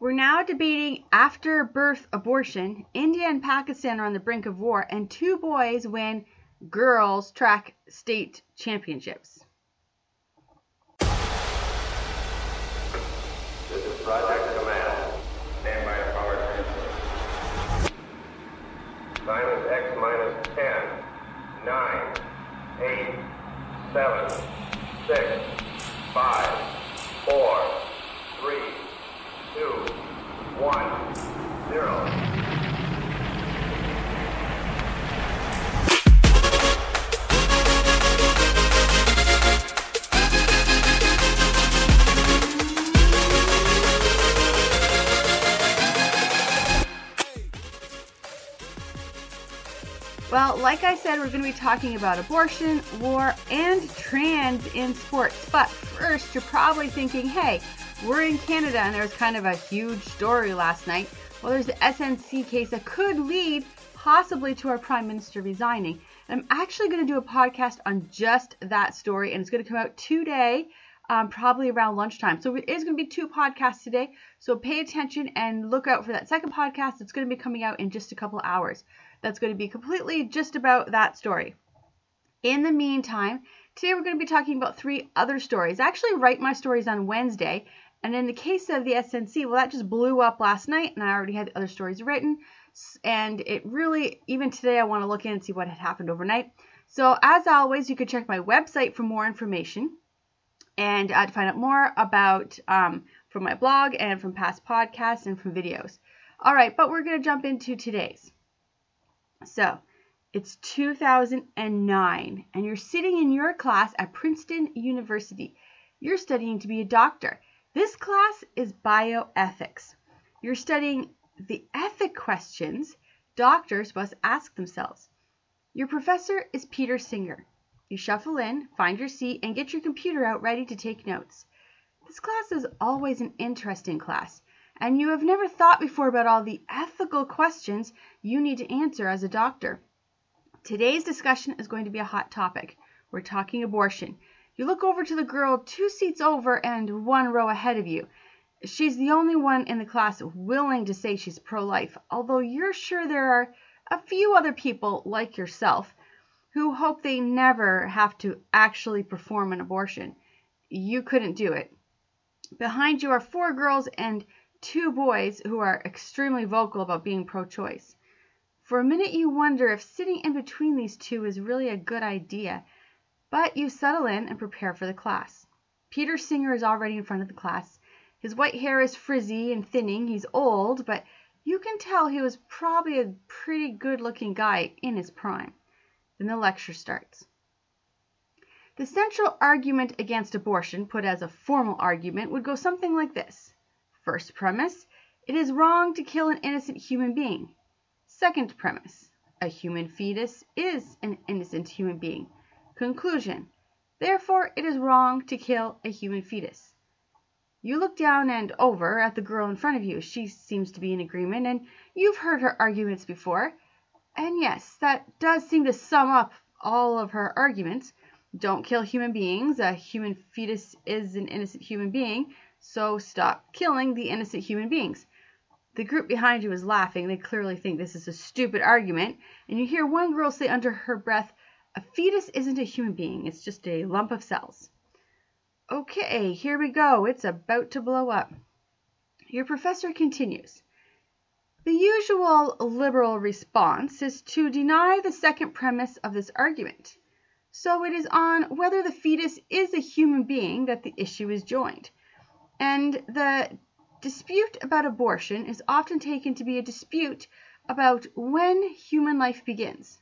We're now debating after birth abortion. India and Pakistan are on the brink of war, and two boys win girls track state championships. This is Project Command. Stand by power. Time X minus 10, 9, 8, 7, 6, 5, 1, 0. Well, like I said, we're going to be talking about abortion, war, and trans in sports. But first, you're probably thinking, hey, we're in Canada and there was kind of a huge story last night. Well, there's the SNC case that could lead possibly to our Prime Minister resigning. And I'm actually going to do a podcast on just that story, and it's going to come out today, um, probably around lunchtime. So it is going to be two podcasts today. So pay attention and look out for that second podcast. It's going to be coming out in just a couple hours that's going to be completely just about that story. In the meantime, today we're going to be talking about three other stories. I actually write my stories on Wednesday, and in the case of the SNC, well, that just blew up last night, and I already had the other stories written. And it really, even today, I want to look in and see what had happened overnight. So, as always, you can check my website for more information and uh, to find out more about um, from my blog and from past podcasts and from videos. All right, but we're going to jump into today's. So, it's 2009, and you're sitting in your class at Princeton University. You're studying to be a doctor. This class is bioethics. You're studying the ethic questions doctors must ask themselves. Your professor is Peter Singer. You shuffle in, find your seat, and get your computer out ready to take notes. This class is always an interesting class and you have never thought before about all the ethical questions you need to answer as a doctor. Today's discussion is going to be a hot topic. We're talking abortion. You look over to the girl two seats over and one row ahead of you. She's the only one in the class willing to say she's pro life, although you're sure there are a few other people like yourself who hope they never have to actually perform an abortion. You couldn't do it. Behind you are four girls and two boys who are extremely vocal about being pro choice. For a minute, you wonder if sitting in between these two is really a good idea, but you settle in and prepare for the class. Peter Singer is already in front of the class. His white hair is frizzy and thinning. He's old, but you can tell he was probably a pretty good looking guy in his prime. Then the lecture starts. The central argument against abortion, put as a formal argument, would go something like this First premise, it is wrong to kill an innocent human being. Second premise, a human fetus is an innocent human being. Conclusion, therefore it is wrong to kill a human fetus. You look down and over at the girl in front of you. She seems to be in agreement, and you've heard her arguments before. And yes, that does seem to sum up all of her arguments. Don't kill human beings. A human fetus is an innocent human being. So stop killing the innocent human beings. The group behind you is laughing. They clearly think this is a stupid argument. And you hear one girl say under her breath, A fetus isn't a human being, it's just a lump of cells. Okay, here we go. It's about to blow up. Your professor continues. The usual liberal response is to deny the second premise of this argument. So it is on whether the fetus is a human being that the issue is joined. And the dispute about abortion is often taken to be a dispute about when human life begins.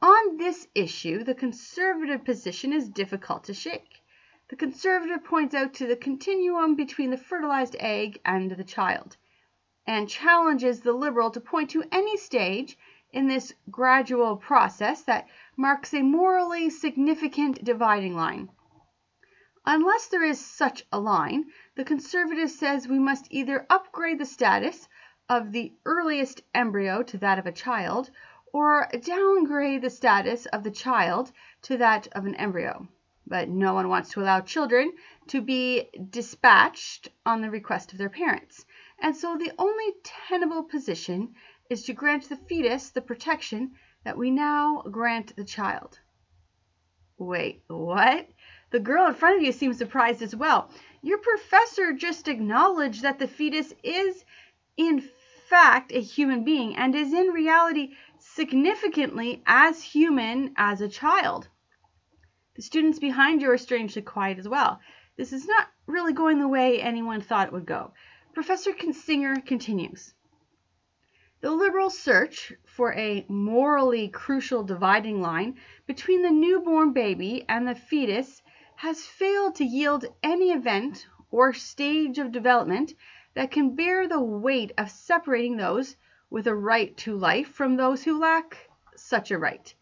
On this issue, the conservative position is difficult to shake. The conservative points out to the continuum between the fertilized egg and the child, and challenges the liberal to point to any stage in this gradual process that marks a morally significant dividing line. Unless there is such a line, the conservative says we must either upgrade the status of the earliest embryo to that of a child, or downgrade the status of the child to that of an embryo. But no one wants to allow children to be dispatched on the request of their parents. And so the only tenable position is to grant the fetus the protection that we now grant the child. Wait, what? The girl in front of you seems surprised as well. Your professor just acknowledged that the fetus is, in fact, a human being and is in reality significantly as human as a child. The students behind you are strangely quiet as well. This is not really going the way anyone thought it would go. Professor Singer continues. The liberal search for a morally crucial dividing line between the newborn baby and the fetus has failed to yield any event or stage of development that can bear the weight of separating those with a right to life from those who lack such a right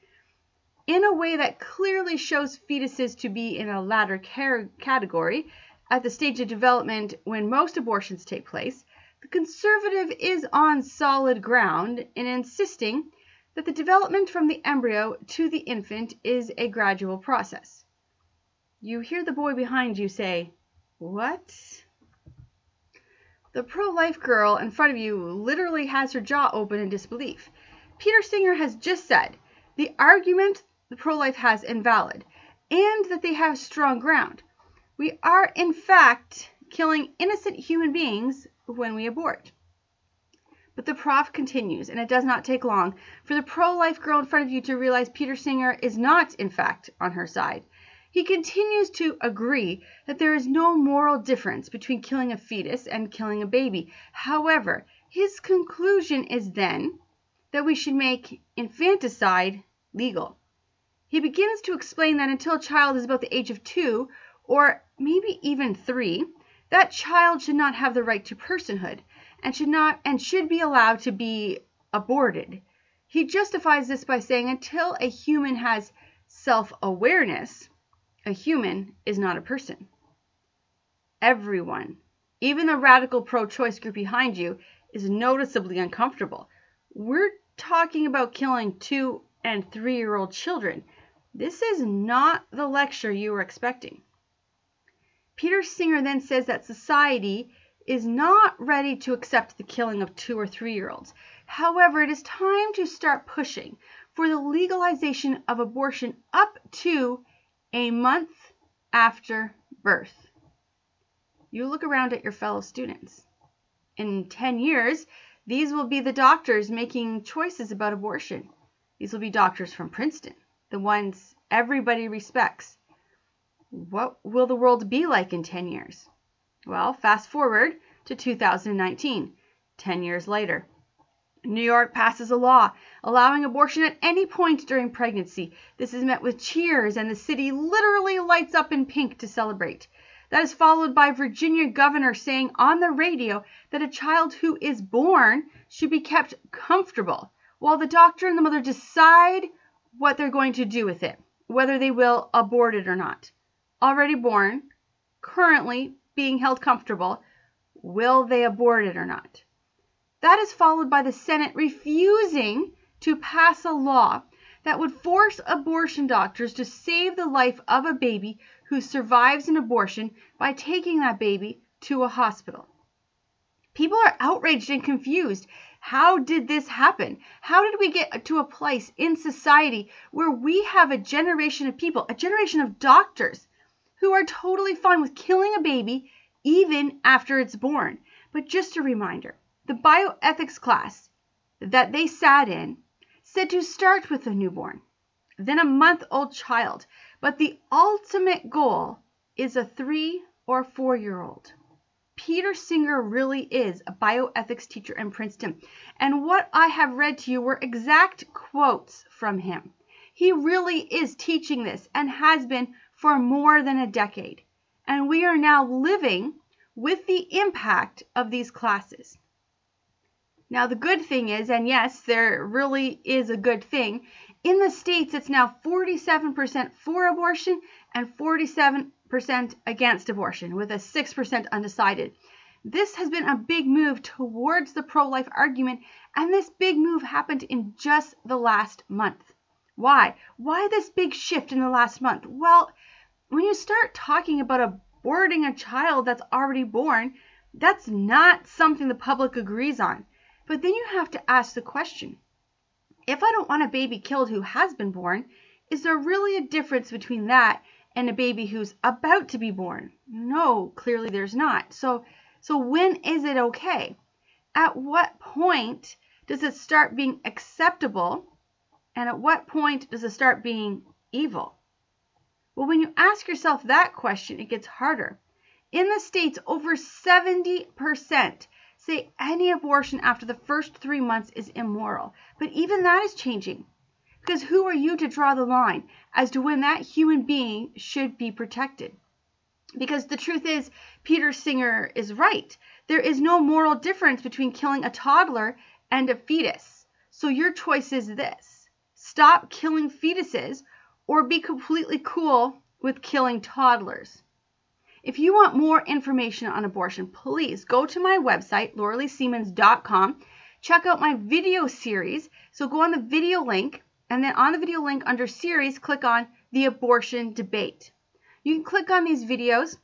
in a way that clearly shows fetuses to be in a latter category at the stage of development when most abortions take place, the conservative is on solid ground in insisting that the development from the embryo to the infant is a gradual process. You hear the boy behind you say, What? The pro life girl in front of you literally has her jaw open in disbelief. Peter Singer has just said the argument the pro life has invalid, and that they have strong ground. We are, in fact, killing innocent human beings when we abort. But the prof continues, and it does not take long for the pro life girl in front of you to realize Peter Singer is not, in fact, on her side. He continues to agree that there is no moral difference between killing a fetus and killing a baby. However, his conclusion is then that we should make infanticide legal. He begins to explain that until a child is about the age of two, or maybe even three, that child should not have the right to personhood and should not and should be allowed to be aborted. He justifies this by saying until a human has self-awareness, a human is not a person. Everyone, even the radical pro-choice group behind you, is noticeably uncomfortable. We're talking about killing two and three year old children. This is not the lecture you were expecting. Peter Singer then says that society is not ready to accept the killing of two or three year olds. However, it is time to start pushing for the legalization of abortion up to a month after birth. You look around at your fellow students. In 10 years, these will be the doctors making choices about abortion. These will be doctors from Princeton, the ones everybody respects. What will the world be like in 10 years? Well, fast forward to 2019, 10 years later. New York passes a law allowing abortion at any point during pregnancy. This is met with cheers, and the city literally lights up in pink to celebrate. That is followed by Virginia governor saying on the radio that a child who is born should be kept comfortable while the doctor and the mother decide what they're going to do with it, whether they will abort it or not. Already born, currently being held comfortable, will they abort it or not? That is followed by the Senate refusing to pass a law that would force abortion doctors to save the life of a baby who survives an abortion by taking that baby to a hospital. People are outraged and confused how did this happen? How did we get to a place in society where we have a generation of people, a generation of doctors, who are totally fine with killing a baby even after it's born? But just a reminder the bioethics class that they sat in said to start with a newborn, then a month old child, but the ultimate goal is a three or four year old. Peter Singer really is a bioethics teacher in Princeton, and what I have read to you were exact quotes from him. He really is teaching this and has been for more than a decade, and we are now living with the impact of these classes. Now, the good thing is, and yes, there really is a good thing, in the States, it's now 47% for abortion and 47 percent against abortion, with a 6% undecided. This has been a big move towards the pro life argument, and this big move happened in just the last month. Why? Why this big shift in the last month? Well, when you start talking about aborting a child that's already born, that's not something the public agrees on. But then you have to ask the question if I don't want a baby killed who has been born, is there really a difference between that and a baby who's about to be born? No, clearly there's not. So so when is it okay? At what point does it start being acceptable? And at what point does it start being evil? Well, when you ask yourself that question, it gets harder. In the States, over 70% say any abortion after the first three months is immoral. But even that is changing. Because who are you to draw the line as to when that human being should be protected? Because the truth is, Peter Singer is right. There is no moral difference between killing a toddler and a fetus. So your choice is this stop killing fetuses or be completely cool with killing toddlers. If you want more information on abortion, please go to my website, lauraleesiemens.com. Check out my video series. So go on the video link, and then on the video link under series, click on the abortion debate. You can click on these videos,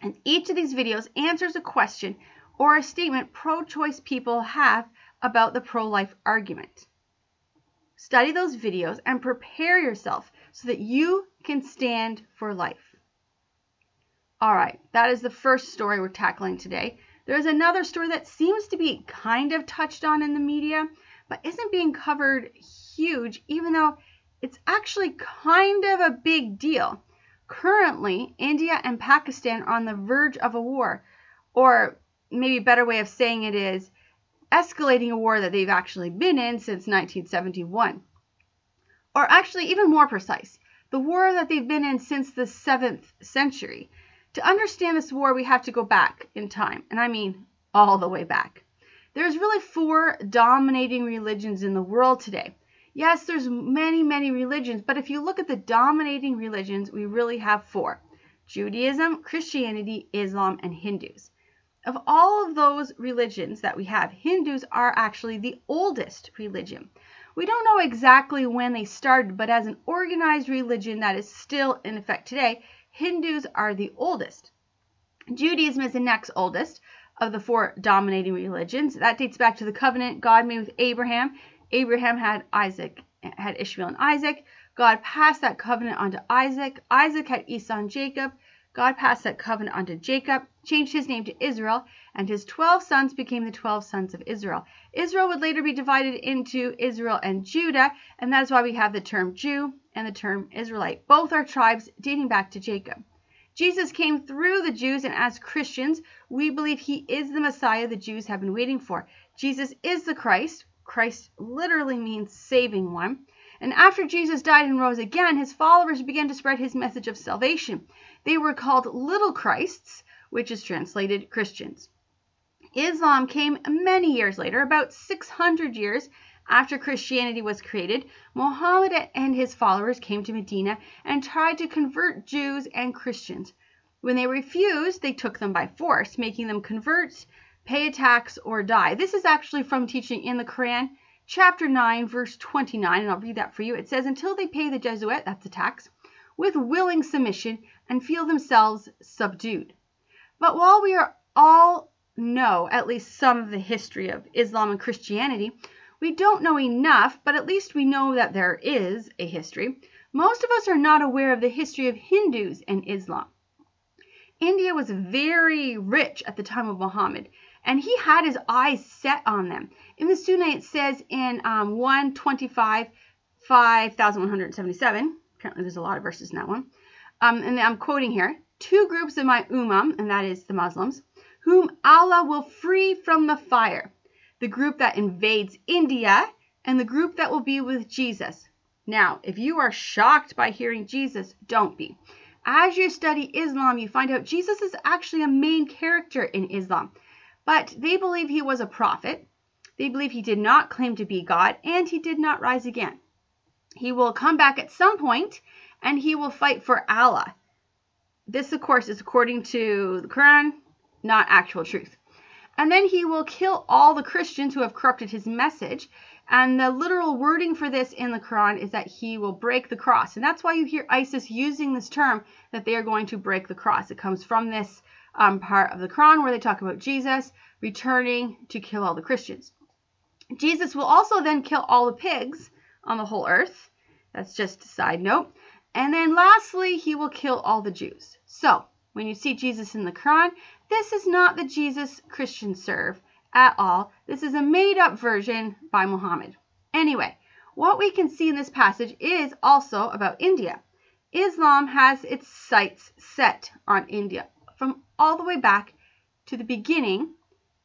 and each of these videos answers a question or a statement pro choice people have about the pro life argument. Study those videos and prepare yourself so that you can stand for life. All right, that is the first story we're tackling today. There's another story that seems to be kind of touched on in the media, but isn't being covered huge, even though it's actually kind of a big deal. Currently, India and Pakistan are on the verge of a war, or maybe a better way of saying it is escalating a war that they've actually been in since 1971 or actually even more precise, the war that they've been in since the 7th century. To understand this war, we have to go back in time, and I mean all the way back. There's really four dominating religions in the world today. Yes, there's many, many religions, but if you look at the dominating religions, we really have four. Judaism, Christianity, Islam, and Hindus. Of all of those religions that we have, Hindus are actually the oldest religion. We don't know exactly when they started, but as an organized religion that is still in effect today, Hindus are the oldest. Judaism is the next oldest of the four dominating religions. That dates back to the covenant God made with Abraham. Abraham had Isaac, had Ishmael and Isaac. God passed that covenant onto Isaac. Isaac had Esau and Jacob. God passed that covenant onto Jacob, changed his name to Israel, and his 12 sons became the 12 sons of Israel. Israel would later be divided into Israel and Judah, and that is why we have the term Jew and the term Israelite. Both are tribes dating back to Jacob. Jesus came through the Jews, and as Christians, we believe he is the Messiah the Jews have been waiting for. Jesus is the Christ. Christ literally means saving one. And after Jesus died and rose again, his followers began to spread his message of salvation. They were called little Christs, which is translated Christians. Islam came many years later, about 600 years after Christianity was created. Muhammad and his followers came to Medina and tried to convert Jews and Christians. When they refused, they took them by force, making them convert, pay a tax, or die. This is actually from teaching in the Quran chapter 9, verse 29, and I'll read that for you. It says, Until they pay the jizya, that's the tax, with willing submission and feel themselves subdued. But while we are all know at least some of the history of Islam and Christianity, we don't know enough, but at least we know that there is a history. Most of us are not aware of the history of Hindus and Islam. India was very rich at the time of Muhammad, and he had his eyes set on them. In the Sunnah, it says in um, 125, 5177, apparently there's a lot of verses in that one, um, and I'm quoting here, two groups of my ummah, and that is the Muslims, whom Allah will free from the fire, the group that invades India, and the group that will be with Jesus. Now, if you are shocked by hearing Jesus, don't be. As you study Islam, you find out Jesus is actually a main character in Islam. But they believe he was a prophet. They believe he did not claim to be God and he did not rise again. He will come back at some point and he will fight for Allah. This, of course, is according to the Quran, not actual truth. And then he will kill all the Christians who have corrupted his message. And the literal wording for this in the Quran is that he will break the cross. And that's why you hear ISIS using this term that they are going to break the cross. It comes from this um, part of the Quran where they talk about Jesus returning to kill all the Christians. Jesus will also then kill all the pigs on the whole earth. That's just a side note. And then lastly, he will kill all the Jews. So, when you see Jesus in the Quran, this is not the Jesus Christians serve at all. This is a made up version by Muhammad. Anyway, what we can see in this passage is also about India. Islam has its sights set on India from all the way back to the beginning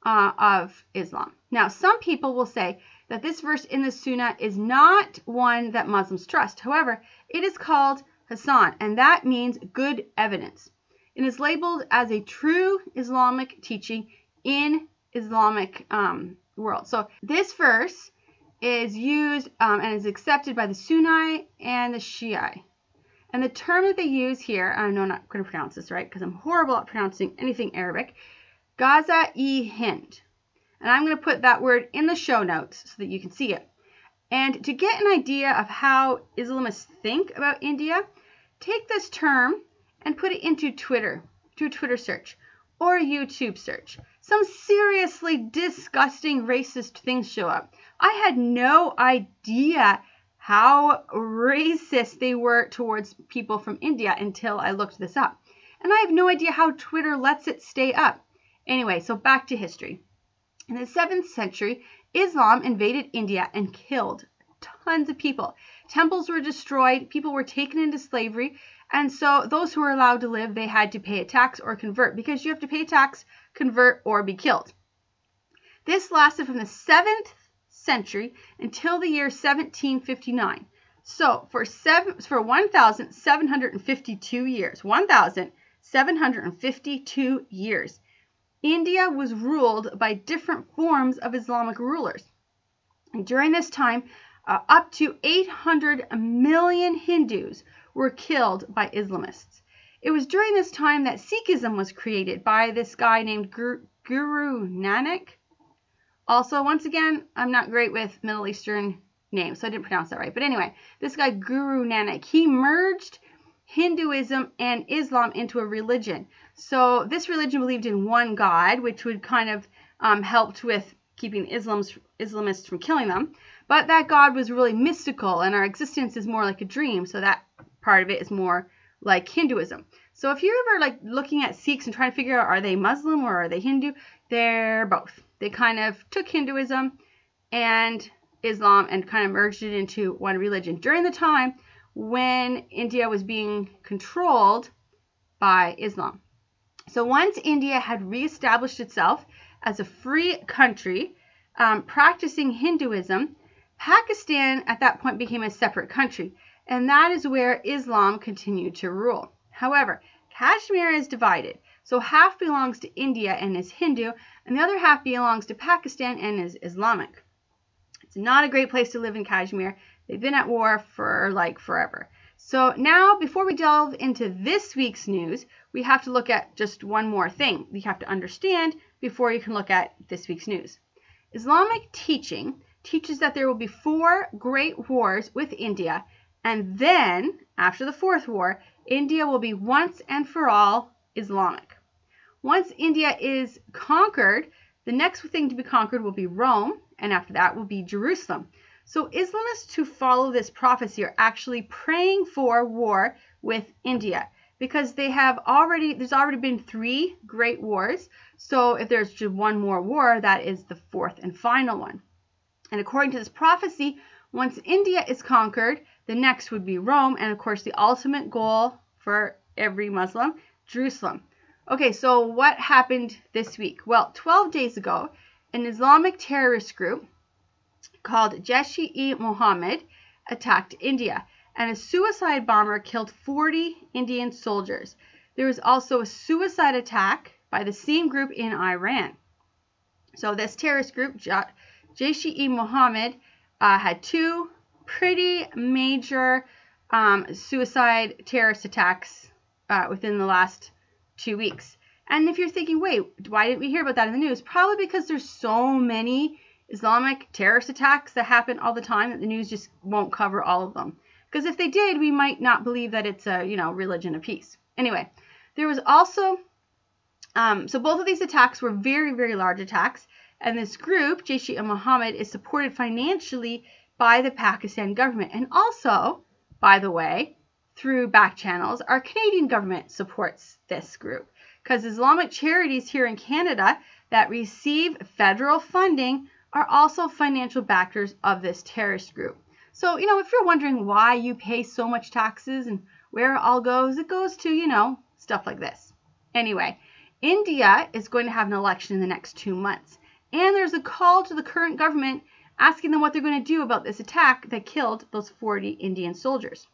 uh, of Islam. Now, some people will say that this verse in the Sunnah is not one that Muslims trust. However, it is called Hasan, and that means good evidence. It is labeled as a true Islamic teaching in Islamic um, world. So this verse is used um, and is accepted by the Sunni and the Shia. And the term that they use here, I know I'm not going to pronounce this right because I'm horrible at pronouncing anything Arabic, Gaza e Hind. And I'm going to put that word in the show notes so that you can see it. And to get an idea of how Islamists think about India, take this term and put it into Twitter, a Twitter search or a YouTube search. Some seriously disgusting racist things show up. I had no idea how racist they were towards people from India until I looked this up. And I have no idea how Twitter lets it stay up. Anyway, so back to history. In the 7th century, Islam invaded India and killed tons of people. Temples were destroyed, people were taken into slavery, and so those who were allowed to live, they had to pay a tax or convert because you have to pay tax, convert, or be killed. This lasted from the 7th century until the year 1759. So for seven for 1752 years, 1752 years, India was ruled by different forms of Islamic rulers. And during this time, uh, up to 800 million Hindus were killed by Islamists. It was during this time that Sikhism was created by this guy named Guru, Guru Nanak. Also, once again, I'm not great with Middle Eastern names, so I didn't pronounce that right. But anyway, this guy Guru Nanak, he merged Hinduism and Islam into a religion. So this religion believed in one God, which would kind of um, helped with keeping Islam's, Islamists from killing them. But that God was really mystical, and our existence is more like a dream. So that part of it is more like Hinduism. So if you're ever like looking at Sikhs and trying to figure out are they Muslim or are they Hindu, they're both. They kind of took Hinduism and Islam and kind of merged it into one religion during the time when India was being controlled by Islam. So once India had reestablished itself as a free country um, practicing Hinduism, Pakistan at that point became a separate country and that is where Islam continued to rule. However, Kashmir is divided. So half belongs to India and is Hindu, and the other half belongs to Pakistan and is Islamic. It's not a great place to live in Kashmir. They've been at war for like forever. So now, before we delve into this week's news, we have to look at just one more thing. We have to understand before you can look at this week's news. Islamic teaching teaches that there will be four great wars with India and then, after the Fourth War, India will be once and for all Islamic. Once India is conquered, the next thing to be conquered will be Rome, and after that will be Jerusalem. So Islamists who follow this prophecy are actually praying for war with India because they have already there's already been three great wars. So if there's just one more war, that is the fourth and final one. And according to this prophecy, once India is conquered, the next would be Rome, and of course, the ultimate goal for every Muslim, Jerusalem. Okay, so what happened this week? Well, 12 days ago, an Islamic terrorist group called Jaish-e Mohammed attacked India, and a suicide bomber killed 40 Indian soldiers. There was also a suicide attack by the same group in Iran. So this terrorist group, Jaish-e Mohammed, uh, had two pretty major um, suicide terrorist attacks uh, within the last two weeks. And if you're thinking, wait, why didn't we hear about that in the news? Probably because there's so many Islamic terrorist attacks that happen all the time that the news just won't cover all of them. Because if they did, we might not believe that it's a, you know, religion of peace. Anyway, there was also, um, so both of these attacks were very, very large attacks. And this group, Jaish-e-Mohammed, is supported financially by the Pakistan government. And also, by the way, through back channels, our Canadian government supports this group because Islamic charities here in Canada that receive federal funding are also financial backers of this terrorist group. So, you know, if you're wondering why you pay so much taxes and where it all goes, it goes to, you know, stuff like this. Anyway, India is going to have an election in the next two months. And there's a call to the current government asking them what they're going to do about this attack that killed those 40 Indian soldiers.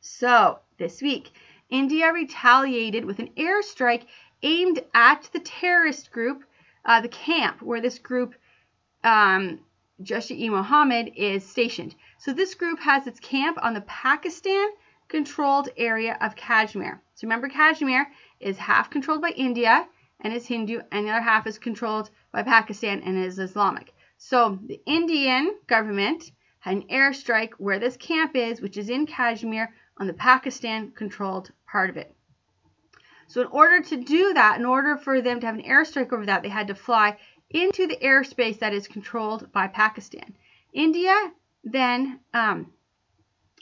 So, this week, India retaliated with an airstrike aimed at the terrorist group, uh, the camp where this group, um, Jaish-e Mohammed, is stationed. So, this group has its camp on the Pakistan controlled area of Kashmir. So, remember, Kashmir is half controlled by India and is Hindu, and the other half is controlled by Pakistan and is Islamic. So, the Indian government had an airstrike where this camp is, which is in Kashmir on the Pakistan controlled part of it. So, in order to do that, in order for them to have an airstrike over that, they had to fly into the airspace that is controlled by Pakistan. India then um,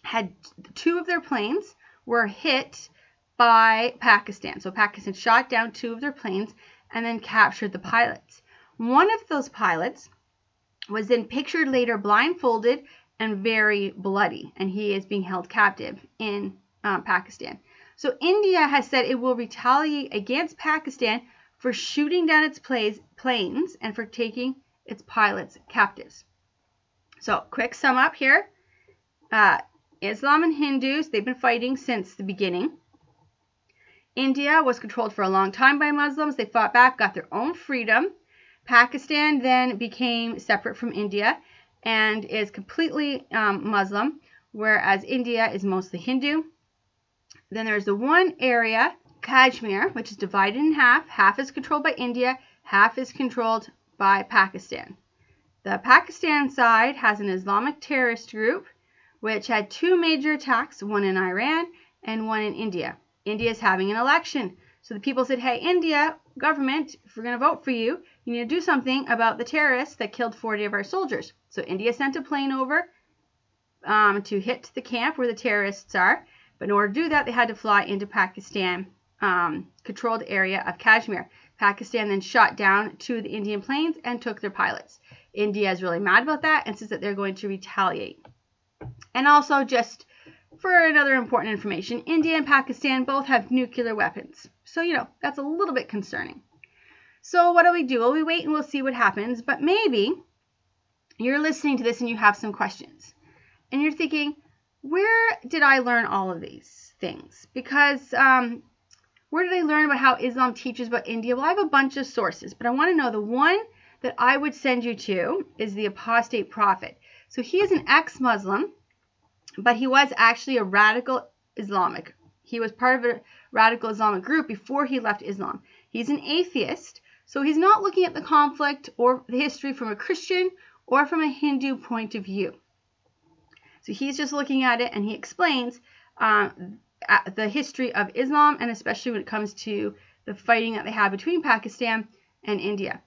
had two of their planes were hit by Pakistan. So, Pakistan shot down two of their planes and then captured the pilots. One of those pilots was then pictured later blindfolded and very bloody, and he is being held captive in um, Pakistan. So India has said it will retaliate against Pakistan for shooting down its planes and for taking its pilots captives. So, quick sum up here uh, Islam and Hindus, they've been fighting since the beginning. India was controlled for a long time by Muslims. They fought back, got their own freedom. Pakistan then became separate from India and is completely um, Muslim, whereas India is mostly Hindu. Then there's the one area, Kashmir, which is divided in half. Half is controlled by India, half is controlled by Pakistan. The Pakistan side has an Islamic terrorist group which had two major attacks, one in Iran and one in India. India is having an election. So the people said, hey, India government, if we're going to vote for you, you need to do something about the terrorists that killed 40 of our soldiers. So India sent a plane over um, to hit the camp where the terrorists are. But in order to do that, they had to fly into Pakistan um, controlled area of Kashmir. Pakistan then shot down two of the Indian planes and took their pilots. India is really mad about that and says that they're going to retaliate. And also, just for another important information, India and Pakistan both have nuclear weapons. So, you know, that's a little bit concerning. So, what do we do? Well, we wait and we'll see what happens. But maybe you're listening to this and you have some questions. And you're thinking, where did I learn all of these things? Because um, where did I learn about how Islam teaches about India? Well, I have a bunch of sources, but I want to know the one that I would send you to is the apostate prophet. So he is an ex Muslim, but he was actually a radical Islamic. He was part of a radical Islamic group before he left Islam. He's an atheist, so he's not looking at the conflict or the history from a Christian or from a Hindu point of view. So he's just looking at it and he explains um, the history of Islam and especially when it comes to the fighting that they have between Pakistan and India.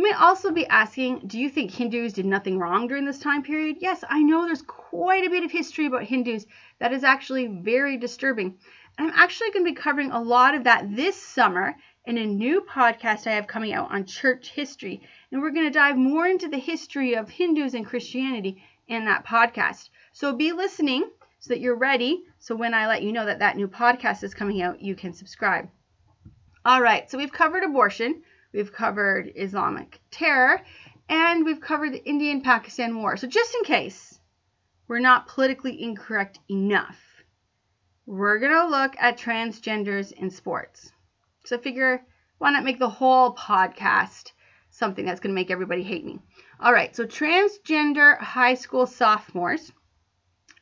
You may also be asking, do you think Hindus did nothing wrong during this time period? Yes, I know there's quite a bit of history about Hindus that is actually very disturbing. And I'm actually going to be covering a lot of that this summer in a new podcast I have coming out on church history. And we're going to dive more into the history of Hindus and Christianity in that podcast. So be listening so that you're ready. So when I let you know that that new podcast is coming out, you can subscribe. All right, so we've covered abortion, we've covered Islamic terror, and we've covered the Indian Pakistan war. So just in case we're not politically incorrect enough, we're going to look at transgenders in sports. So figure why not make the whole podcast something that's going to make everybody hate me? All right, so transgender high school sophomores,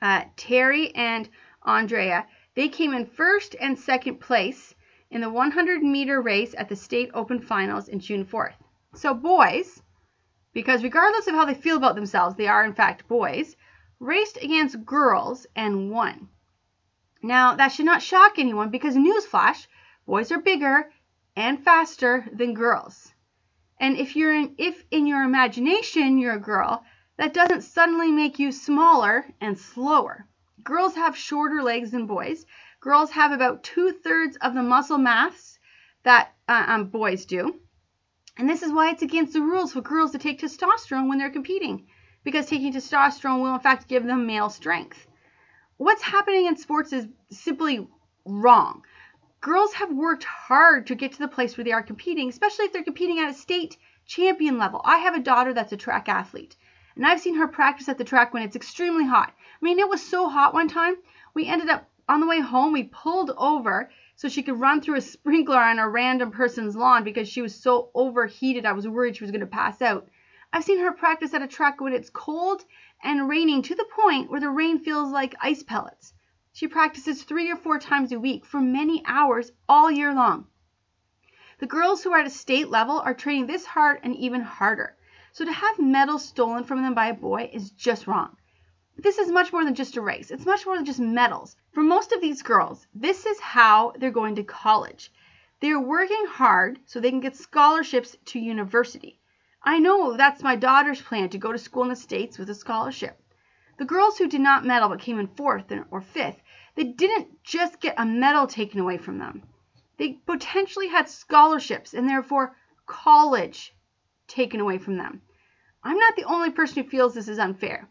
uh, Terry and Andrea, they came in first and second place in the 100 meter race at the state open finals in June 4th. So, boys, because regardless of how they feel about themselves, they are in fact boys, raced against girls and won. Now, that should not shock anyone because, newsflash, boys are bigger and faster than girls. And if you're in, if in your imagination you're a girl, that doesn't suddenly make you smaller and slower. Girls have shorter legs than boys. Girls have about two thirds of the muscle mass that uh, um, boys do. And this is why it's against the rules for girls to take testosterone when they're competing, because taking testosterone will, in fact, give them male strength. What's happening in sports is simply wrong. Girls have worked hard to get to the place where they are competing, especially if they're competing at a state champion level. I have a daughter that's a track athlete, and I've seen her practice at the track when it's extremely hot. I mean, it was so hot one time, we ended up on the way home, we pulled over so she could run through a sprinkler on a random person's lawn because she was so overheated. I was worried she was going to pass out. I've seen her practice at a track when it's cold and raining to the point where the rain feels like ice pellets. She practices three or four times a week for many hours all year long. The girls who are at a state level are training this hard and even harder. So to have medals stolen from them by a boy is just wrong. This is much more than just a race. It's much more than just medals. For most of these girls, this is how they're going to college. They're working hard so they can get scholarships to university. I know that's my daughter's plan to go to school in the States with a scholarship. The girls who did not medal but came in fourth or fifth, they didn't just get a medal taken away from them. They potentially had scholarships and therefore college taken away from them. I'm not the only person who feels this is unfair.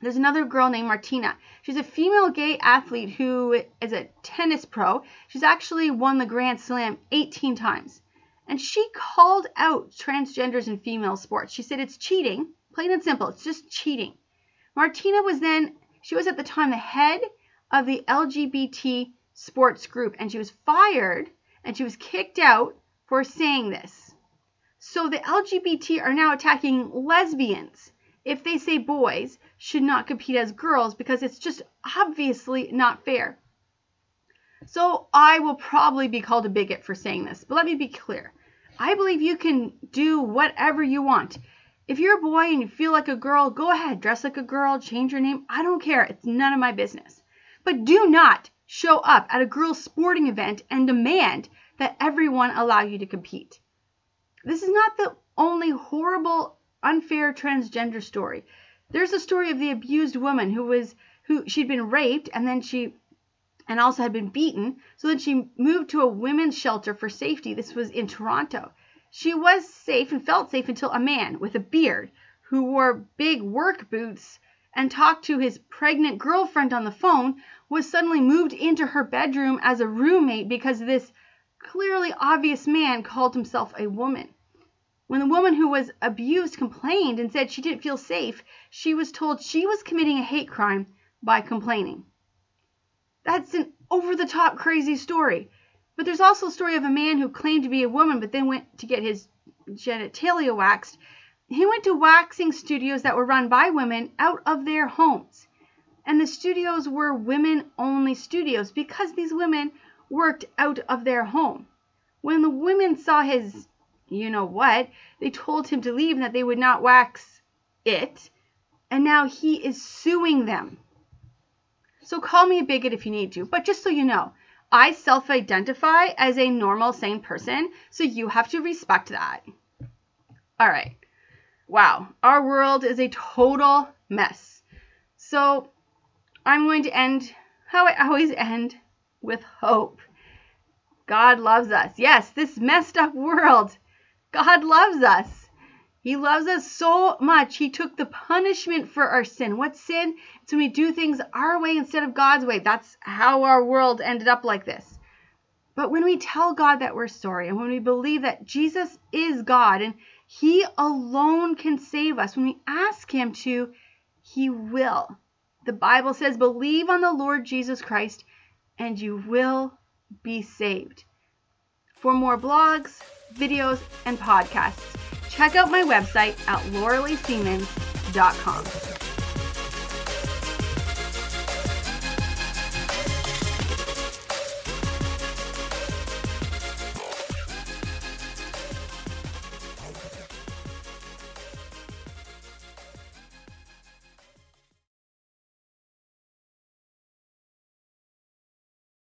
There's another girl named Martina. She's a female gay athlete who is a tennis pro. She's actually won the Grand Slam 18 times. And she called out transgenders in female sports. She said it's cheating, plain and simple. It's just cheating. Martina was then, she was at the time the head of the LGBT sports group, and she was fired and she was kicked out for saying this. So the LGBT are now attacking lesbians if they say boys should not compete as girls because it's just obviously not fair. So I will probably be called a bigot for saying this, but let me be clear. I believe you can do whatever you want. If you're a boy and you feel like a girl, go ahead, dress like a girl, change your name. I don't care. It's none of my business. But do not show up at a girls' sporting event and demand that everyone allow you to compete. This is not the only horrible unfair transgender story. There's a story of the abused woman who was who she'd been raped and then she and also had been beaten. So then she moved to a women's shelter for safety. This was in Toronto. She was safe and felt safe until a man with a beard who wore big work boots and talked to his pregnant girlfriend on the phone was suddenly moved into her bedroom as a roommate because this clearly obvious man called himself a woman. When the woman who was abused complained and said she didn't feel safe, she was told she was committing a hate crime by complaining. That's an over the top crazy story. But there's also a story of a man who claimed to be a woman but then went to get his genitalia waxed. He went to waxing studios that were run by women out of their homes. And the studios were women only studios because these women worked out of their home. When the women saw his you know what, they told him to leave and that they would not wax it, and now he is suing them. So call me a bigot if you need to, but just so you know, I self identify as a normal, sane person, so you have to respect that. All right. Wow, our world is a total mess. So I'm going to end how I always end with hope. God loves us. Yes, this messed up world God loves us. He loves us so much. He took the punishment for our sin. What sin? It's when we do things our way instead of God's way. That's how our world ended up like this. But when we tell God that we're sorry and when we believe that Jesus is God and He alone can save us, when we ask Him to, He will. The Bible says, believe on the Lord Jesus Christ and you will be saved. For more blogs, videos, and podcasts, check out my website at lauraleesiemens.com.